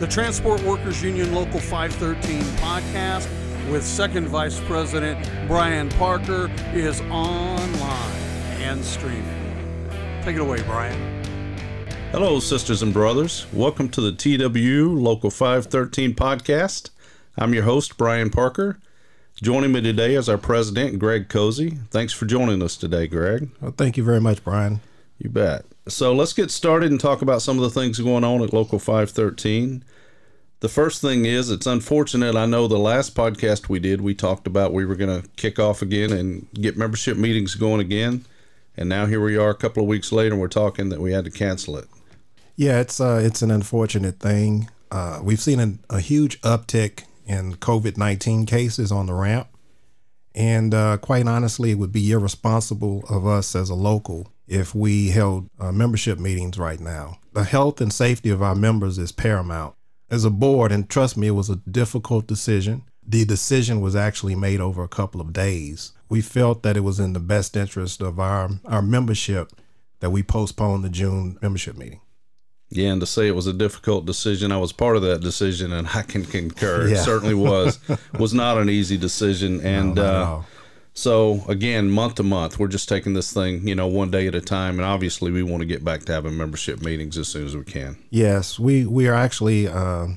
The Transport Workers Union Local 513 podcast with Second Vice President Brian Parker is online and streaming. Take it away, Brian. Hello, sisters and brothers. Welcome to the TWU Local 513 podcast. I'm your host, Brian Parker. Joining me today is our president, Greg Cozy. Thanks for joining us today, Greg. Well, thank you very much, Brian. You bet. So let's get started and talk about some of the things going on at Local 513. The first thing is, it's unfortunate. I know the last podcast we did, we talked about we were going to kick off again and get membership meetings going again. And now here we are a couple of weeks later, and we're talking that we had to cancel it. Yeah, it's uh, it's an unfortunate thing. Uh, we've seen a, a huge uptick in COVID 19 cases on the ramp. And uh, quite honestly, it would be irresponsible of us as a local if we held uh, membership meetings right now. The health and safety of our members is paramount. As a board, and trust me, it was a difficult decision. The decision was actually made over a couple of days. We felt that it was in the best interest of our, our membership that we postponed the June membership meeting. Yeah, and to say it was a difficult decision, I was part of that decision, and I can concur. Yeah. It certainly was was not an easy decision, and no, uh, so again, month to month, we're just taking this thing, you know, one day at a time, and obviously, we want to get back to having membership meetings as soon as we can. Yes, we we are actually uh,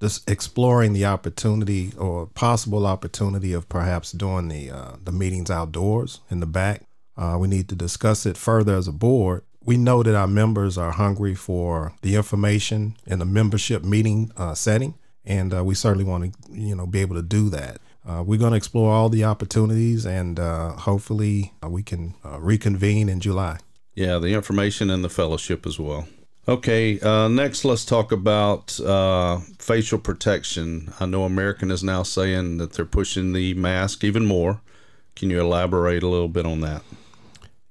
just exploring the opportunity or possible opportunity of perhaps doing the uh, the meetings outdoors in the back. Uh, we need to discuss it further as a board. We know that our members are hungry for the information in the membership meeting uh, setting, and uh, we certainly want to, you know, be able to do that uh, we're going to explore all the opportunities and uh, hopefully uh, we can uh, reconvene in July. Yeah, the information and the fellowship as well. Okay, uh, next let's talk about uh, facial protection. I know American is now saying that they're pushing the mask even more. Can you elaborate a little bit on that?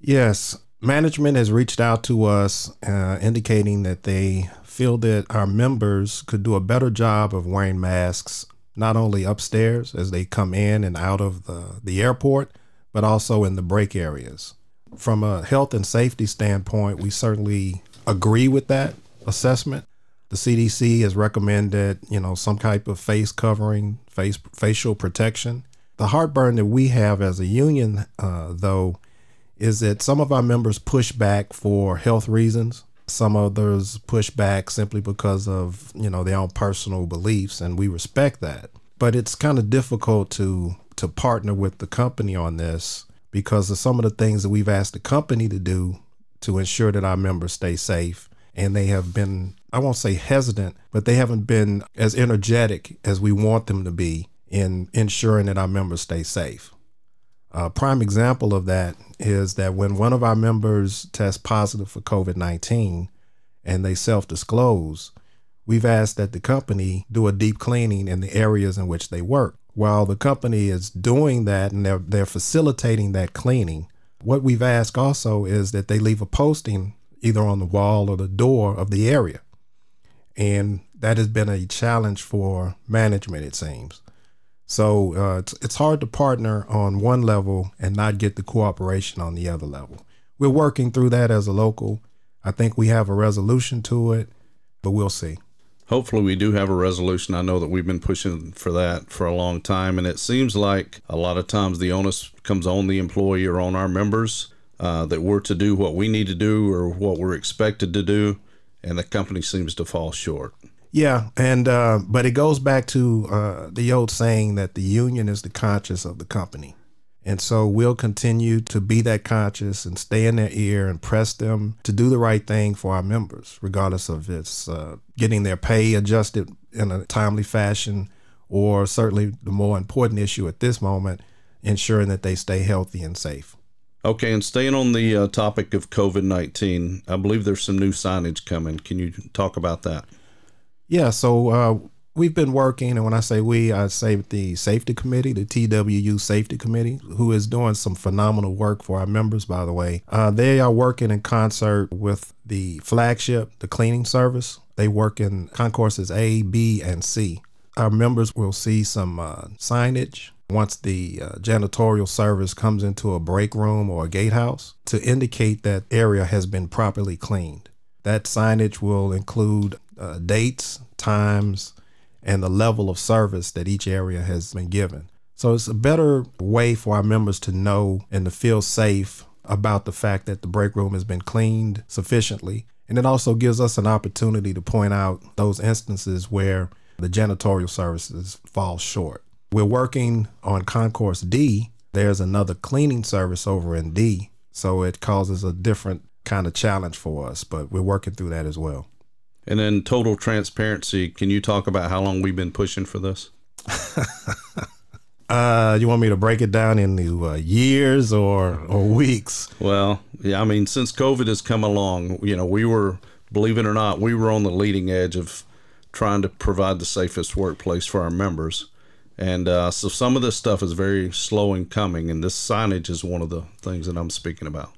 Yes, management has reached out to us indicating that they feel that our members could do a better job of wearing masks not only upstairs as they come in and out of the, the airport, but also in the break areas. From a health and safety standpoint, we certainly agree with that assessment. The CDC has recommended, you know, some type of face covering, face facial protection. The heartburn that we have as a union, uh, though, is that some of our members push back for health reasons. Some others push back simply because of, you know, their own personal beliefs, and we respect that. But it's kind of difficult to to partner with the company on this because of some of the things that we've asked the company to do to ensure that our members stay safe. And they have been, I won't say hesitant, but they haven't been as energetic as we want them to be in ensuring that our members stay safe. A prime example of that is that when one of our members tests positive for COVID 19 and they self disclose, we've asked that the company do a deep cleaning in the areas in which they work. While the company is doing that and they're, they're facilitating that cleaning, what we've asked also is that they leave a posting either on the wall or the door of the area. And that has been a challenge for management, it seems. So uh, it's, it's hard to partner on one level and not get the cooperation on the other level. We're working through that as a local. I think we have a resolution to it, but we'll see. Hopefully, we do have a resolution. I know that we've been pushing for that for a long time, and it seems like a lot of times the onus comes on the employee or on our members uh, that we're to do what we need to do or what we're expected to do, and the company seems to fall short. Yeah, and uh, but it goes back to uh, the old saying that the union is the conscience of the company. And so we'll continue to be that conscious and stay in their ear and press them to do the right thing for our members, regardless of it's uh, getting their pay adjusted in a timely fashion, or certainly the more important issue at this moment, ensuring that they stay healthy and safe. Okay, and staying on the uh, topic of COVID 19, I believe there's some new signage coming. Can you talk about that? Yeah, so uh, we've been working, and when I say we, I say the safety committee, the TWU safety committee, who is doing some phenomenal work for our members, by the way. Uh, they are working in concert with the flagship, the cleaning service. They work in concourses A, B, and C. Our members will see some uh, signage once the uh, janitorial service comes into a break room or a gatehouse to indicate that area has been properly cleaned. That signage will include uh, dates, times, and the level of service that each area has been given. So it's a better way for our members to know and to feel safe about the fact that the break room has been cleaned sufficiently. And it also gives us an opportunity to point out those instances where the janitorial services fall short. We're working on Concourse D. There's another cleaning service over in D. So it causes a different kind of challenge for us, but we're working through that as well. And then total transparency, can you talk about how long we've been pushing for this? uh, you want me to break it down into uh, years or or weeks? Well, yeah, I mean, since COVID has come along, you know, we were, believe it or not, we were on the leading edge of trying to provide the safest workplace for our members. And uh, so some of this stuff is very slow in coming, and this signage is one of the things that I'm speaking about.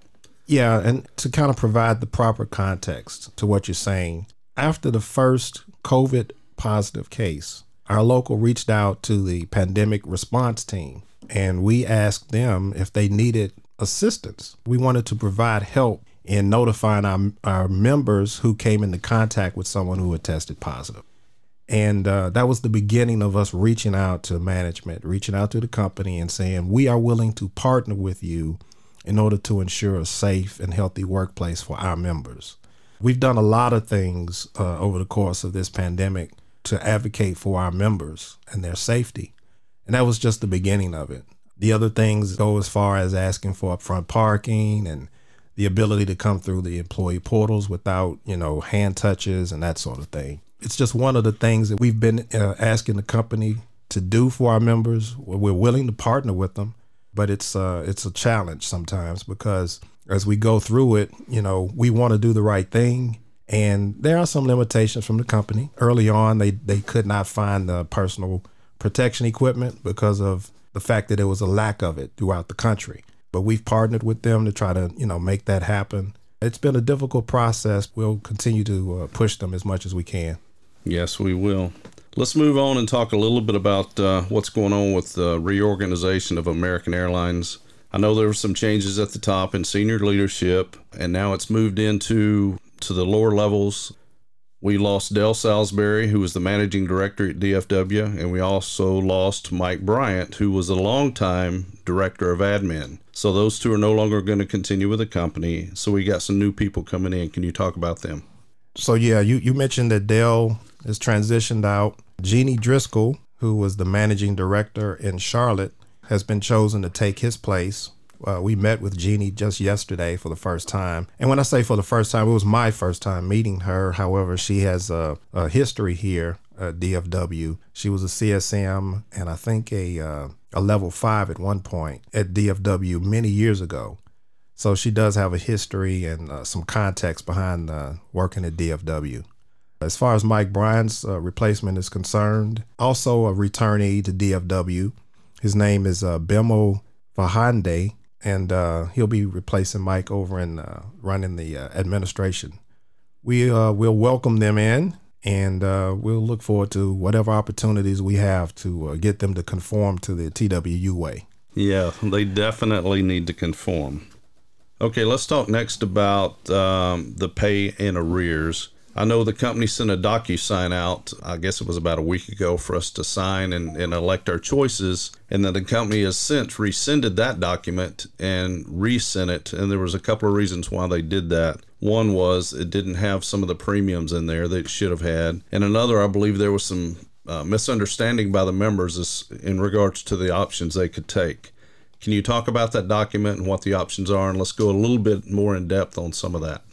Yeah, and to kind of provide the proper context to what you're saying, after the first COVID positive case, our local reached out to the pandemic response team and we asked them if they needed assistance. We wanted to provide help in notifying our, our members who came into contact with someone who had tested positive. And uh, that was the beginning of us reaching out to management, reaching out to the company and saying, we are willing to partner with you in order to ensure a safe and healthy workplace for our members. We've done a lot of things uh, over the course of this pandemic to advocate for our members and their safety. And that was just the beginning of it. The other things go as far as asking for upfront parking and the ability to come through the employee portals without, you know, hand touches and that sort of thing. It's just one of the things that we've been uh, asking the company to do for our members. We're willing to partner with them, but it's uh, it's a challenge sometimes because as we go through it, you know, we want to do the right thing. And there are some limitations from the company. Early on, they, they could not find the personal protection equipment because of the fact that there was a lack of it throughout the country. But we've partnered with them to try to, you know, make that happen. It's been a difficult process. We'll continue to uh, push them as much as we can. Yes, we will. Let's move on and talk a little bit about uh, what's going on with the reorganization of American Airlines. I know there were some changes at the top in senior leadership, and now it's moved into to the lower levels. We lost Dell Salisbury, who was the managing director at DFW, and we also lost Mike Bryant, who was a longtime director of admin. So those two are no longer going to continue with the company. So we got some new people coming in. Can you talk about them? So yeah, you, you mentioned that Dell is transitioned out. Jeannie Driscoll, who was the managing director in Charlotte, has been chosen to take his place. Uh, we met with Jeannie just yesterday for the first time. And when I say for the first time, it was my first time meeting her. However, she has a, a history here at DFW. She was a CSM and I think a, uh, a level five at one point at DFW many years ago. So she does have a history and uh, some context behind uh, working at DFW. As far as Mike Bryant's uh, replacement is concerned, also a returnee to DFW, his name is uh, Bemo Fahande, and uh, he'll be replacing Mike over in uh, running the uh, administration. We uh, will welcome them in, and uh, we'll look forward to whatever opportunities we have to get them to conform to the TWU way. Yeah, they definitely need to conform. Okay, let's talk next about um, the pay in arrears. I know the company sent a DocuSign out, I guess it was about a week ago, for us to sign and, and elect our choices. And then the company has since rescinded that document and resent it. And there was a couple of reasons why they did that. One was it didn't have some of the premiums in there that it should have had. And another, I believe there was some uh, misunderstanding by the members in regards to the options they could take. Can you talk about that document and what the options are? And let's go a little bit more in depth on some of that.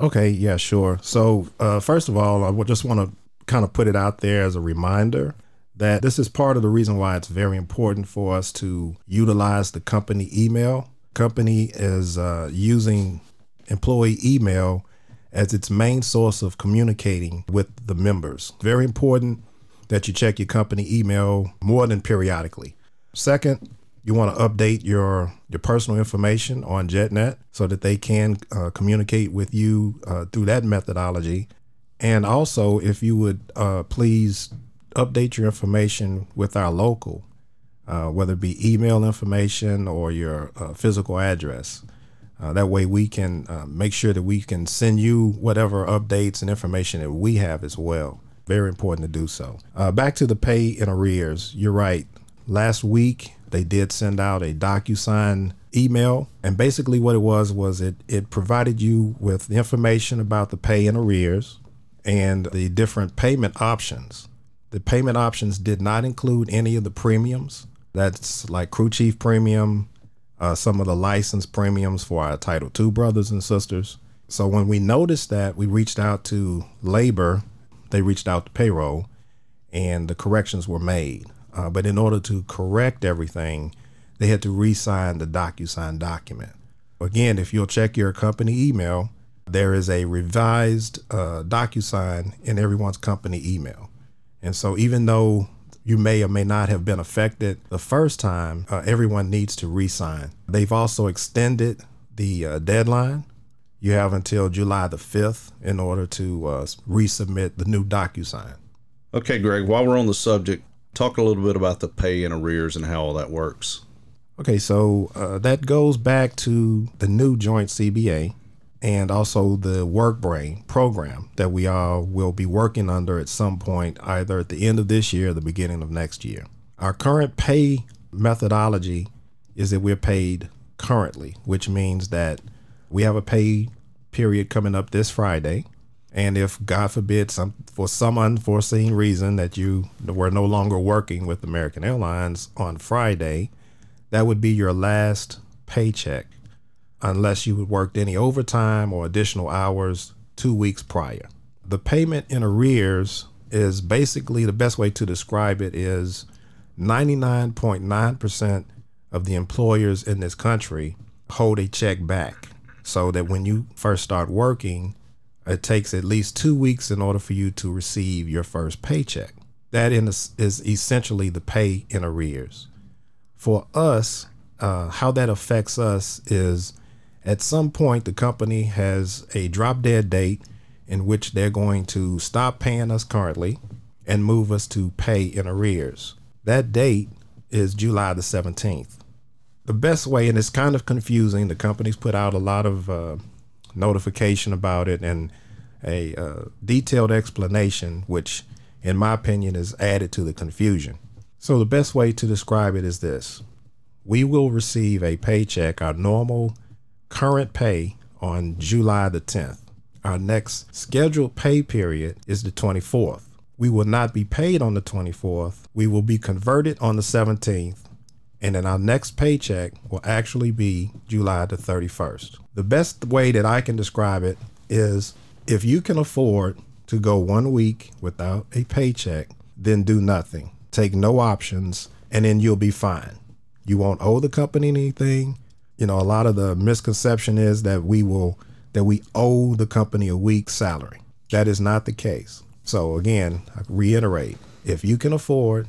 Okay, yeah, sure. So, uh, first of all, I just want to kind of put it out there as a reminder that this is part of the reason why it's very important for us to utilize the company email. Company is uh, using employee email as its main source of communicating with the members. Very important that you check your company email more than periodically. Second, you want to update your your personal information on JetNet so that they can uh, communicate with you uh, through that methodology. And also, if you would uh, please update your information with our local, uh, whether it be email information or your uh, physical address. Uh, that way, we can make sure that we can send you whatever updates and information that we have as well. Very important to do so. Back to the pay in arrears. You're right. Last week, they did send out a DocuSign email. And basically, what it was was it, it provided you with information about the pay in arrears and the different payment options. The payment options did not include any of the premiums. That's like crew chief premium, uh, some of the license premiums for our Title II brothers and sisters. So when we noticed that, we reached out to labor, they reached out to payroll, and the corrections were made. Uh, but in order to correct everything, they had to re sign the DocuSign document. Again, if you'll check your company email, there is a revised uh, DocuSign in everyone's company email. And so, even though you may or may not have been affected the first time, uh, everyone needs to re sign. They've also extended the uh, deadline. You have until July the 5th in order to uh, resubmit the new DocuSign. Okay, Greg, while we're on the subject, talk a little bit about the pay in arrears and how all that works. Okay, so uh, that goes back to the new joint CBA and also the WorkBrain program that we all will be working under at some point, either at the end of this year or the beginning of next year. Our current pay methodology is that we're paid currently, which means that we have a pay period coming up this Friday. And if God forbid some for some unforeseen reason that you were no longer working with American Airlines on Friday, that would be your last paycheck unless you had worked any overtime or additional hours two weeks prior. The payment in arrears is basically the best way to describe it is 99.9% of the employers in this country hold a check back so that when you first start working, it takes at least two weeks in order for you to receive your first paycheck. That is essentially the pay in arrears. For us, uh, how that affects us is at some point the company has a drop dead date in which they're going to stop paying us currently and move us to pay in arrears. That date is July the 17th. The best way, and it's kind of confusing, the company's put out a lot of uh, notification about it and a uh, detailed explanation, which, in my opinion, is added to the confusion. So, the best way to describe it is this we will receive a paycheck, our normal current pay, on July the 10th. Our next scheduled pay period is the 24th. We will not be paid on the 24th. We will be converted on the 17th. And then our next paycheck will actually be July the 31st. The best way that I can describe it is if you can afford to go one week without a paycheck, then do nothing. Take no options, and then you'll be fine. You won't owe the company anything. You know, a lot of the misconception is that we will that we owe the company a week's salary. That is not the case. So again, I reiterate, if you can afford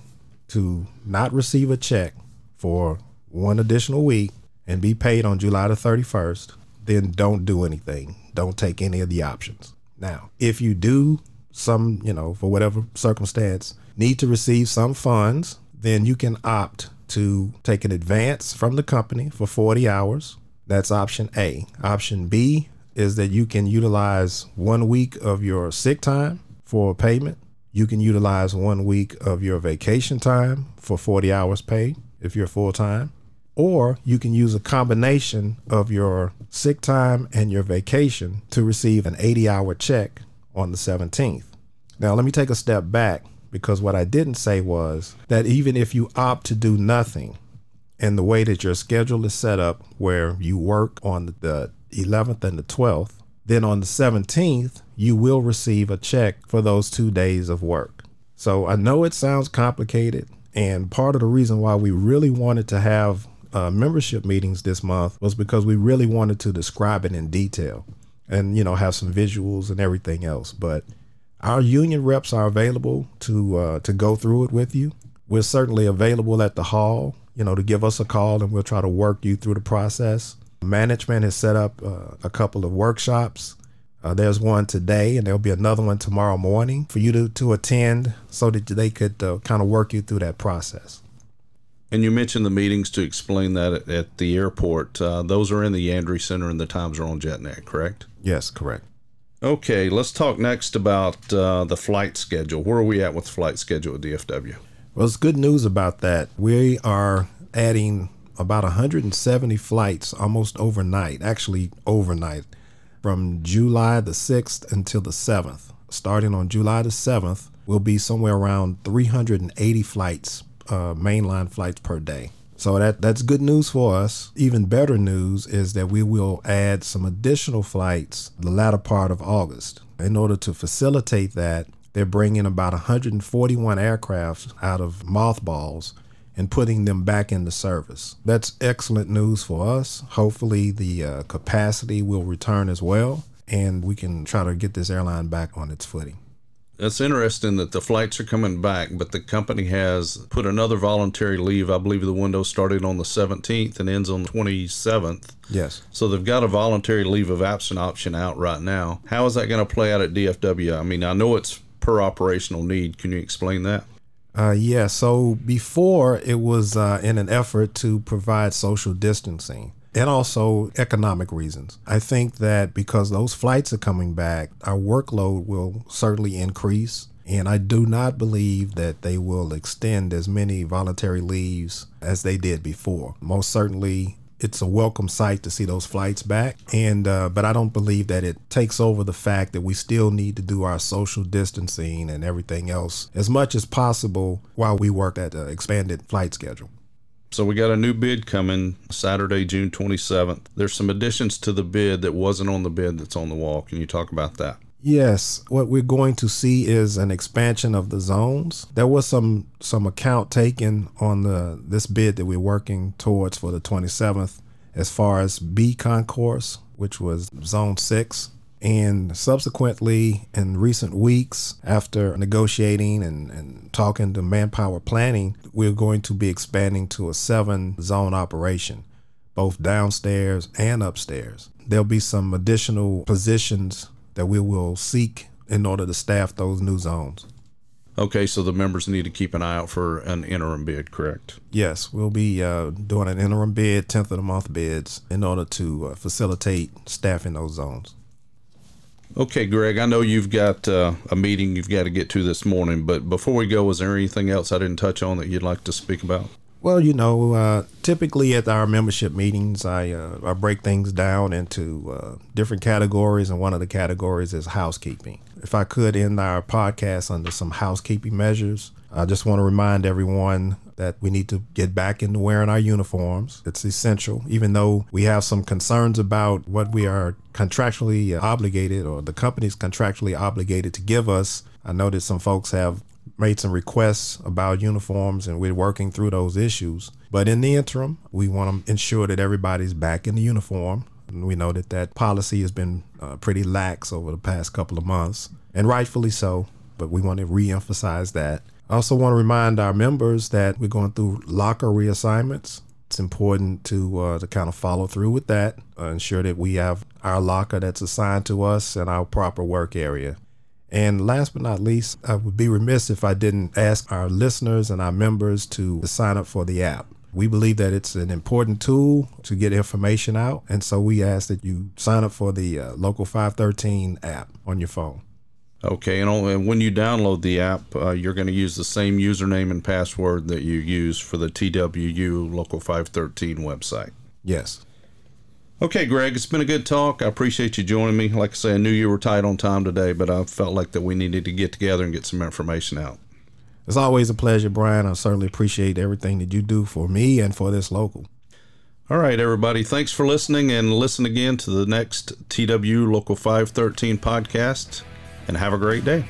to not receive a check for one additional week and be paid on July the 31st, then don't do anything. Don't take any of the options. Now, if you do some, you know, for whatever circumstance, need to receive some funds, then you can opt to take an advance from the company for 40 hours. That's option A. Option B is that you can utilize one week of your sick time for payment. You can utilize one week of your vacation time for 40 hours pay if you're full time. Or you can use a combination of your sick time and your vacation to receive an 80 hour check on the 17th. Now, let me take a step back because what I didn't say was that even if you opt to do nothing and the way that your schedule is set up, where you work on the 11th and the 12th, then on the 17th, you will receive a check for those two days of work. So I know it sounds complicated. And part of the reason why we really wanted to have uh, membership meetings this month was because we really wanted to describe it in detail and, you know, have some visuals and everything else. But our union reps are available to uh, to go through it with you. We're certainly available at the hall, you know, to give us a call and we'll try to work you through the process. Management has set up uh, a couple of workshops. Uh, there's one today, and there'll be another one tomorrow morning for you to, to attend so that they could uh, kind of work you through that process. And you mentioned the meetings to explain that at, at the airport. Uh, those are in the Yandry Center, and the times are on JetNet, correct? Yes, correct. Okay, let's talk next about uh, the flight schedule. Where are we at with the flight schedule at DFW? Well, it's good news about that. We are adding about 170 flights almost overnight, actually, overnight, from July the 6th until the 7th. Starting on July the 7th, we'll be somewhere around 380 flights, uh, mainline flights per day. So that that's good news for us. Even better news is that we will add some additional flights the latter part of August. In order to facilitate that, they're bringing about 141 aircraft out of mothballs and putting them back into service. That's excellent news for us. Hopefully, the uh, capacity will return as well, and we can try to get this airline back on its footing. It's interesting that the flights are coming back, but the company has put another voluntary leave. I believe the window started on the 17th and ends on the 27th. Yes. So they've got a voluntary leave of absence option out right now. How is that going to play out at DFW? I mean, I know it's per operational need. Can you explain that? Uh, yeah. So before it was uh, in an effort to provide social distancing and also economic reasons. I think that because those flights are coming back, our workload will certainly increase. And I do not believe that they will extend as many voluntary leaves as they did before. Most certainly, it's a welcome sight to see those flights back. And uh, but I don't believe that it takes over the fact that we still need to do our social distancing and everything else as much as possible while we work at an expanded flight schedule. So we got a new bid coming Saturday, June 27th. There's some additions to the bid that wasn't on the bid that's on the wall. Can you talk about that? Yes, what we're going to see is an expansion of the zones. There was some some account taken on the this bid that we're working towards for the 27th as far as B concourse, which was zone 6 and subsequently, in recent weeks, after negotiating and, and talking to manpower planning, we're going to be expanding to a seven zone operation, both downstairs and upstairs. There'll be some additional positions that we will seek in order to staff those new zones. Okay, so the members need to keep an eye out for an interim bid, correct? Yes, we'll be uh, doing an interim bid, 10th of the month bids, in order to uh, facilitate staffing those zones. Okay, Greg, I know you've got uh, a meeting you've got to get to this morning, but before we go, is there anything else I didn't touch on that you'd like to speak about? Well, you know, uh, typically at our membership meetings, I, uh, I break things down into uh, different categories, and one of the categories is housekeeping. If I could end our podcast under some housekeeping measures, I just want to remind everyone that we need to get back into wearing our uniforms. It's essential, even though we have some concerns about what we are contractually obligated or the company's contractually obligated to give us. I know that some folks have made some requests about uniforms and we're working through those issues. But in the interim, we want to ensure that everybody's back in the uniform. And we know that that policy has been uh, pretty lax over the past couple of months, and rightfully so. But we want to reemphasize that. I also want to remind our members that we're going through locker reassignments. It's important to uh, to kind of follow through with that, uh, ensure that we have our locker that's assigned to us and our proper work area. And last but not least, I would be remiss if I didn't ask our listeners and our members to sign up for the app. We believe that it's an important tool to get information out, and so we ask that you sign up for the uh, Local 513 app on your phone. Okay, and when you download the app, uh, you're going to use the same username and password that you use for the TWU Local 513 website. Yes. Okay, Greg, it's been a good talk. I appreciate you joining me. Like I say, I knew you were tight on time today, but I felt like that we needed to get together and get some information out. It's always a pleasure, Brian. I certainly appreciate everything that you do for me and for this local. All right, everybody. Thanks for listening and listen again to the next TWU Local 513 podcast and have a great day.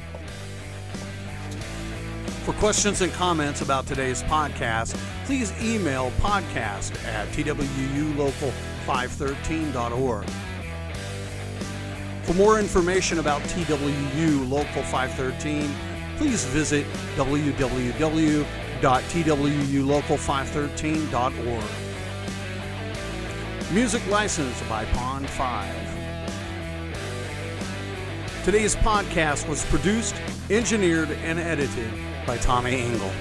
For questions and comments about today's podcast, please email podcast at twulocal513.org. For more information about TWU Local 513, please visit www.twulocal513.org. Music licensed by Pond 5. Today's podcast was produced, engineered, and edited by Tommy Engel.